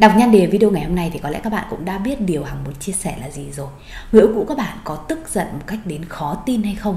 Đọc nhan đề video ngày hôm nay thì có lẽ các bạn cũng đã biết điều Hằng muốn chia sẻ là gì rồi. Người yêu cũ các bạn có tức giận một cách đến khó tin hay không?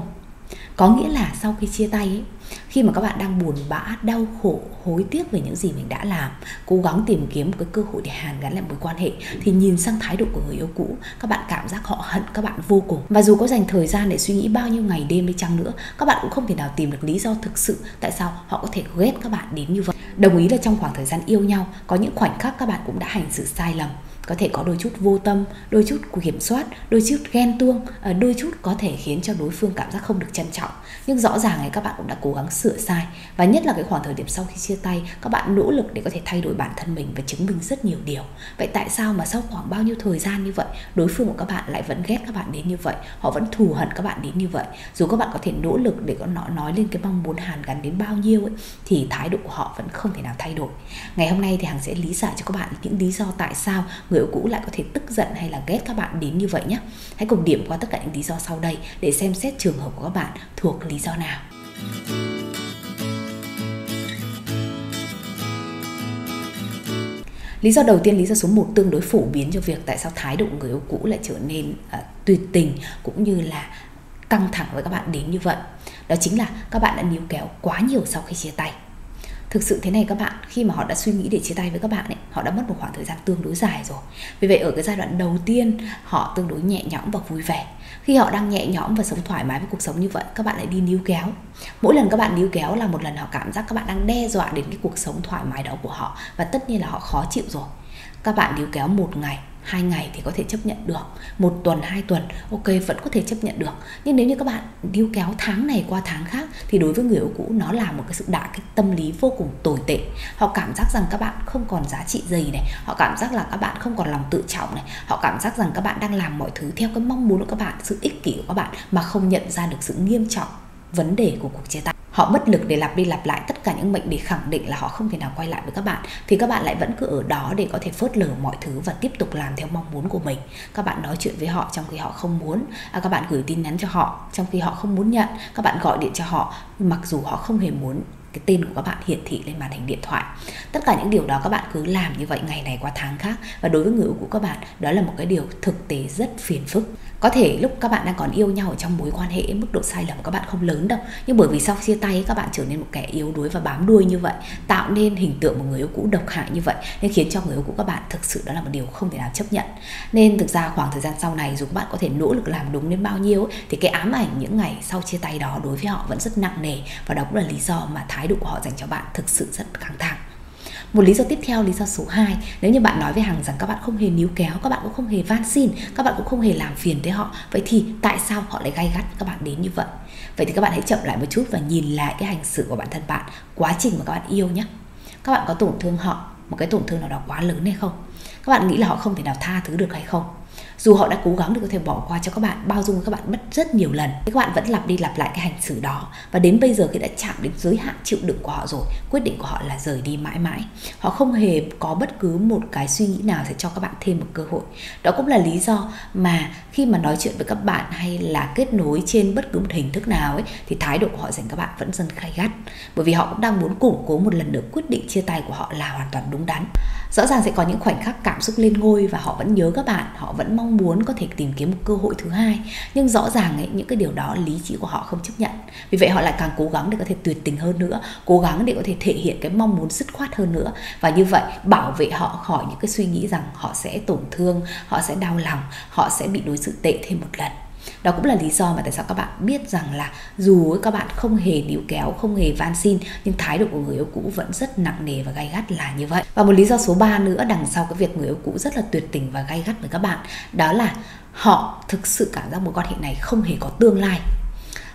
Có nghĩa là sau khi chia tay ấy, khi mà các bạn đang buồn bã, đau khổ, hối tiếc về những gì mình đã làm, cố gắng tìm kiếm một cái cơ hội để hàn gắn lại mối quan hệ thì nhìn sang thái độ của người yêu cũ, các bạn cảm giác họ hận các bạn vô cùng. Và dù có dành thời gian để suy nghĩ bao nhiêu ngày đêm đi chăng nữa, các bạn cũng không thể nào tìm được lý do thực sự tại sao họ có thể ghét các bạn đến như vậy. Đồng ý là trong khoảng thời gian yêu nhau, có những khoảnh khắc các bạn cũng đã hành xử sai lầm có thể có đôi chút vô tâm đôi chút kiểm soát đôi chút ghen tuông ờ, đôi chút có thể khiến cho đối phương cảm giác không được trân trọng nhưng rõ ràng ấy các bạn cũng đã cố gắng sửa sai. Và nhất là cái khoảng thời điểm sau khi chia tay, các bạn nỗ lực để có thể thay đổi bản thân mình và chứng minh rất nhiều điều. Vậy tại sao mà sau khoảng bao nhiêu thời gian như vậy, đối phương của các bạn lại vẫn ghét các bạn đến như vậy? Họ vẫn thù hận các bạn đến như vậy? Dù các bạn có thể nỗ lực để có nó nói lên cái mong muốn hàn gắn đến bao nhiêu ấy, thì thái độ của họ vẫn không thể nào thay đổi. Ngày hôm nay thì hằng sẽ lý giải cho các bạn những lý do tại sao người yêu cũ lại có thể tức giận hay là ghét các bạn đến như vậy nhé. Hãy cùng điểm qua tất cả những lý do sau đây để xem xét trường hợp của các bạn thuộc lý do nào Lý do đầu tiên, lý do số 1 tương đối phổ biến cho việc tại sao thái độ người yêu cũ lại trở nên uh, tuyệt tình cũng như là căng thẳng với các bạn đến như vậy. Đó chính là các bạn đã níu kéo quá nhiều sau khi chia tay thực sự thế này các bạn, khi mà họ đã suy nghĩ để chia tay với các bạn ấy, họ đã mất một khoảng thời gian tương đối dài rồi. Vì vậy ở cái giai đoạn đầu tiên, họ tương đối nhẹ nhõm và vui vẻ. Khi họ đang nhẹ nhõm và sống thoải mái với cuộc sống như vậy, các bạn lại đi níu kéo. Mỗi lần các bạn níu kéo là một lần họ cảm giác các bạn đang đe dọa đến cái cuộc sống thoải mái đó của họ và tất nhiên là họ khó chịu rồi. Các bạn níu kéo một ngày hai ngày thì có thể chấp nhận được. Một tuần, hai tuần, ok, vẫn có thể chấp nhận được. Nhưng nếu như các bạn điêu kéo tháng này qua tháng khác, thì đối với người yêu cũ, nó là một cái sự đả kích tâm lý vô cùng tồi tệ. Họ cảm giác rằng các bạn không còn giá trị gì này, họ cảm giác là các bạn không còn lòng tự trọng này, họ cảm giác rằng các bạn đang làm mọi thứ theo cái mong muốn của các bạn, sự ích kỷ của các bạn mà không nhận ra được sự nghiêm trọng vấn đề của cuộc chia tay họ bất lực để lặp đi lặp lại tất cả những mệnh để khẳng định là họ không thể nào quay lại với các bạn thì các bạn lại vẫn cứ ở đó để có thể phớt lờ mọi thứ và tiếp tục làm theo mong muốn của mình. Các bạn nói chuyện với họ trong khi họ không muốn. À, các bạn gửi tin nhắn cho họ trong khi họ không muốn nhận. Các bạn gọi điện cho họ mặc dù họ không hề muốn cái tên của các bạn hiển thị lên màn hình điện thoại. Tất cả những điều đó các bạn cứ làm như vậy ngày này qua tháng khác. Và đối với người yêu của các bạn đó là một cái điều thực tế rất phiền phức có thể lúc các bạn đang còn yêu nhau ở trong mối quan hệ, mức độ sai lầm của các bạn không lớn đâu. Nhưng bởi vì sau chia tay, các bạn trở nên một kẻ yếu đuối và bám đuôi như vậy, tạo nên hình tượng một người yêu cũ độc hại như vậy, nên khiến cho người yêu cũ các bạn thực sự đó là một điều không thể nào chấp nhận. Nên thực ra khoảng thời gian sau này, dù các bạn có thể nỗ lực làm đúng đến bao nhiêu, thì cái ám ảnh những ngày sau chia tay đó đối với họ vẫn rất nặng nề. Và đó cũng là lý do mà thái độ của họ dành cho bạn thực sự rất căng thẳng một lý do tiếp theo, lý do số 2 nếu như bạn nói với hàng rằng các bạn không hề níu kéo, các bạn cũng không hề van xin, các bạn cũng không hề làm phiền tới họ, vậy thì tại sao họ lại gay gắt các bạn đến như vậy? Vậy thì các bạn hãy chậm lại một chút và nhìn lại cái hành xử của bản thân bạn, quá trình mà các bạn yêu nhé các bạn có tổn thương họ, một cái tổn thương nào đó quá lớn hay không? Các bạn nghĩ là họ không thể nào tha thứ được hay không? Dù họ đã cố gắng để có thể bỏ qua cho các bạn, bao dung các bạn mất rất nhiều lần các bạn vẫn lặp đi lặp lại cái hành xử đó. Và đến bây giờ khi đã chạm đến giới hạn chịu đựng của họ rồi, quyết định của họ là rời đi mãi mãi. Họ không hề có bất cứ một cái suy nghĩ nào sẽ cho các bạn thêm một cơ hội. Đó cũng là lý do mà khi mà nói chuyện với các bạn hay là kết nối trên bất cứ một hình thức nào ấy, thì thái độ của họ dành các bạn vẫn dần khai gắt. Bởi vì họ cũng đang muốn củng cố một lần nữa quyết định chia tay của họ là hoàn toàn đúng đắn. Rõ ràng sẽ có những khoảnh khắc cảm xúc lên ngôi và họ vẫn nhớ các bạn, họ vẫn mong mong muốn có thể tìm kiếm một cơ hội thứ hai. Nhưng rõ ràng ấy, những cái điều đó lý trí của họ không chấp nhận. Vì vậy họ lại càng cố gắng để có thể tuyệt tình hơn nữa cố gắng để có thể thể hiện cái mong muốn dứt khoát hơn nữa. Và như vậy bảo vệ họ khỏi những cái suy nghĩ rằng họ sẽ tổn thương họ sẽ đau lòng họ sẽ bị đối xử tệ thêm một lần đó cũng là lý do mà tại sao các bạn biết rằng là dù các bạn không hề níu kéo, không hề van xin, nhưng thái độ của người yêu cũ vẫn rất nặng nề và gay gắt là như vậy. Và một lý do số 3 nữa đằng sau cái việc người yêu cũ rất là tuyệt tình và gay gắt với các bạn, đó là họ thực sự cảm giác mối quan hệ này không hề có tương lai.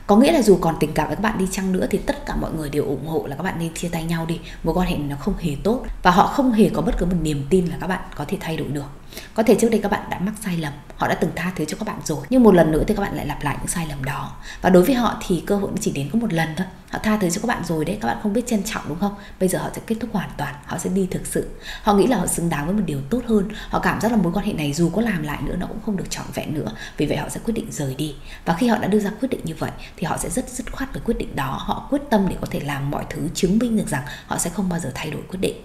Có nghĩa là dù còn tình cảm với các bạn đi chăng nữa thì tất cả mọi người đều ủng hộ là các bạn nên chia tay nhau đi, mối quan hệ này nó không hề tốt và họ không hề có bất cứ một niềm tin là các bạn có thể thay đổi được. Có thể trước đây các bạn đã mắc sai lầm họ đã từng tha thứ cho các bạn rồi, nhưng một lần nữa thì các bạn lại lặp lại những sai lầm đó. Và đối với họ thì cơ hội chỉ đến có một lần thôi. Họ tha thứ cho các bạn rồi đấy, các bạn không biết trân trọng đúng không? Bây giờ họ sẽ kết thúc hoàn toàn, họ sẽ đi thực sự. Họ nghĩ là họ xứng đáng với một điều tốt hơn. Họ cảm giác là mối quan hệ này dù có làm lại nữa, nó cũng không được trọn vẹn nữa. Vì vậy họ sẽ quyết định rời đi. Và khi họ đã đưa ra quyết định như vậy, thì họ sẽ rất dứt khoát với quyết định đó. Họ quyết tâm để có thể làm mọi thứ, chứng minh được rằng họ sẽ không bao giờ thay đổi quyết định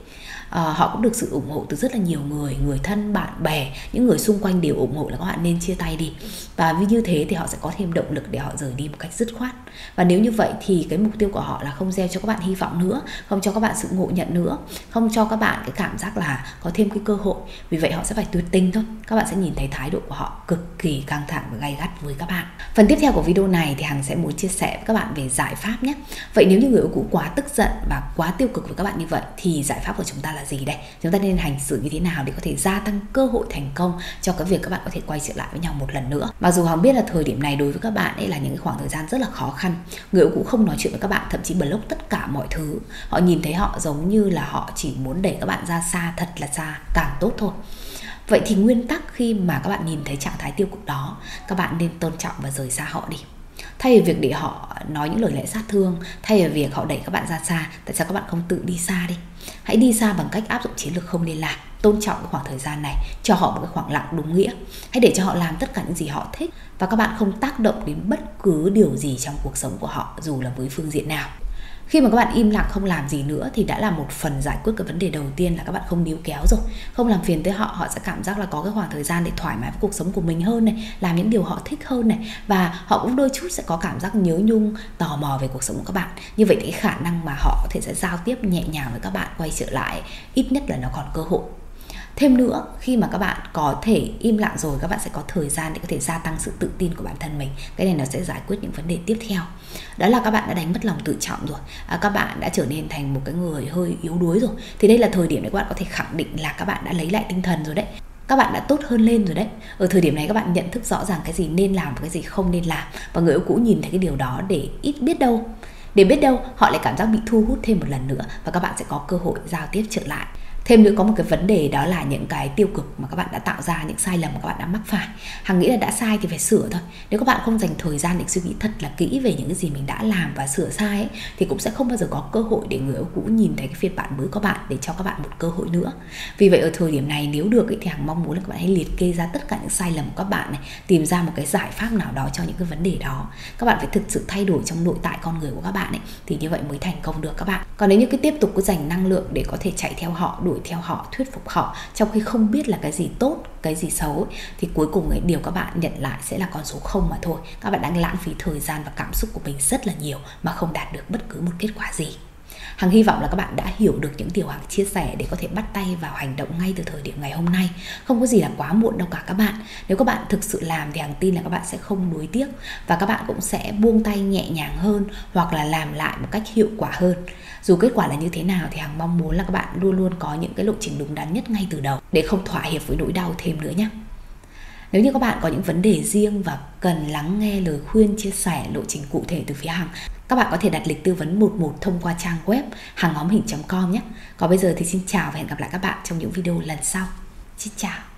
à, họ cũng được sự ủng hộ từ rất là nhiều người người thân bạn bè những người xung quanh đều ủng hộ là các bạn nên chia tay đi. Và vì như thế thì họ sẽ có thêm động lực để họ rời đi một cách dứt khoát và nếu như vậy thì cái mục tiêu của họ là không gieo cho các bạn hy vọng nữa, không cho các bạn sự ngộ nhận nữa, không cho các bạn cái cảm giác là có thêm cái cơ hội. Vì vậy họ sẽ phải tuyệt tình thôi. Các bạn sẽ nhìn thấy thái độ của họ cực kỳ căng thẳng và gay gắt với các bạn. Phần tiếp theo của video này thì hằng sẽ muốn chia sẻ với các bạn về giải pháp nhé. Vậy nếu như người yêu cũ quá tức giận và quá tiêu cực với các bạn như vậy thì giải pháp của chúng ta là gì đây? Chúng ta nên hành xử như thế nào để có thể gia tăng cơ hội thành công cho cái việc các bạn có thể quay trở lại với nhau một lần nữa? Mặc dù hằng biết là thời điểm này đối với các bạn ấy là những khoảng thời gian rất là khó khăn người yêu cũ không nói chuyện với các bạn, thậm chí block tất cả mọi thứ. Họ nhìn thấy họ giống như là họ chỉ muốn đẩy các bạn ra xa, thật là xa càng tốt thôi. Vậy thì nguyên tắc khi mà các bạn nhìn thấy trạng thái tiêu cực đó, các bạn nên tôn trọng và rời xa họ đi. Thay vì việc để họ nói những lời lẽ sát thương, thay vì việc họ đẩy các bạn ra xa, tại sao các bạn không tự đi xa đi? Hãy đi xa bằng cách áp dụng chiến lược không liên lạc tôn trọng cái khoảng thời gian này, cho họ một cái khoảng lặng đúng nghĩa. Hãy để cho họ làm tất cả những gì họ thích và các bạn không tác động đến bất cứ điều gì trong cuộc sống của họ, dù là với phương diện nào. Khi mà các bạn im lặng không làm gì nữa thì đã là một phần giải quyết cái vấn đề đầu tiên là các bạn không níu kéo rồi. Không làm phiền tới họ họ sẽ cảm giác là có cái khoảng thời gian để thoải mái với cuộc sống của mình hơn này, làm những điều họ thích hơn này. Và họ cũng đôi chút sẽ có cảm giác nhớ nhung, tò mò về cuộc sống của các bạn. Như vậy thì cái khả năng mà họ có thể sẽ giao tiếp nhẹ nhàng với các bạn quay trở lại ít nhất là nó còn cơ hội thêm nữa khi mà các bạn có thể im lặng rồi các bạn sẽ có thời gian để có thể gia tăng sự tự tin của bản thân mình. Cái này nó sẽ giải quyết những vấn đề tiếp theo. Đó là các bạn đã đánh mất lòng tự trọng rồi. À, các bạn đã trở nên thành một cái người hơi yếu đuối rồi. Thì đây là thời điểm để các bạn có thể khẳng định là các bạn đã lấy lại tinh thần rồi đấy. Các bạn đã tốt hơn lên rồi đấy. Ở thời điểm này các bạn nhận thức rõ ràng cái gì nên làm và cái gì không nên làm. Và người yêu cũ nhìn thấy cái điều đó để ít biết đâu. Để biết đâu họ lại cảm giác bị thu hút thêm một lần nữa và các bạn sẽ có cơ hội giao tiếp trở lại thêm nữa có một cái vấn đề đó là những cái tiêu cực mà các bạn đã tạo ra những sai lầm mà các bạn đã mắc phải. Hằng nghĩ là đã sai thì phải sửa thôi. Nếu các bạn không dành thời gian để suy nghĩ thật là kỹ về những cái gì mình đã làm và sửa sai ấy, thì cũng sẽ không bao giờ có cơ hội để người yêu cũ nhìn thấy cái phiên bản mới của bạn để cho các bạn một cơ hội nữa. Vì vậy ở thời điểm này nếu được ấy, thì hằng mong muốn là các bạn hãy liệt kê ra tất cả những sai lầm của các bạn này tìm ra một cái giải pháp nào đó cho những cái vấn đề đó. Các bạn phải thực sự thay đổi trong nội tại con người của các bạn ấy thì như vậy mới thành công được các bạn. Còn nếu như cứ tiếp tục cứ dành năng lượng để có thể chạy theo họ đuổi đuổi theo họ thuyết phục họ trong khi không biết là cái gì tốt cái gì xấu thì cuối cùng ấy, điều các bạn nhận lại sẽ là con số không mà thôi. Các bạn đang lãng phí thời gian và cảm xúc của mình rất là nhiều mà không đạt được bất cứ một kết quả gì. Hằng hy vọng là các bạn đã hiểu được những điều Hằng chia sẻ để có thể bắt tay vào hành động ngay từ thời điểm ngày hôm nay. Không có gì là quá muộn đâu cả các bạn. Nếu các bạn thực sự làm thì Hằng tin là các bạn sẽ không nuối tiếc và các bạn cũng sẽ buông tay nhẹ nhàng hơn hoặc là làm lại một cách hiệu quả hơn. Dù kết quả là như thế nào thì Hằng mong muốn là các bạn luôn luôn có những cái lộ trình đúng đắn nhất ngay từ đầu để không thỏa hiệp với nỗi đau thêm nữa nhé. Nếu như các bạn có những vấn đề riêng và cần lắng nghe lời khuyên, chia sẻ lộ trình cụ thể từ phía Hằng, các bạn có thể đặt lịch tư vấn 11 thông qua trang web hằng hóm hình.com nhé. Còn bây giờ thì xin chào và hẹn gặp lại các bạn trong những video lần sau. Xin chào.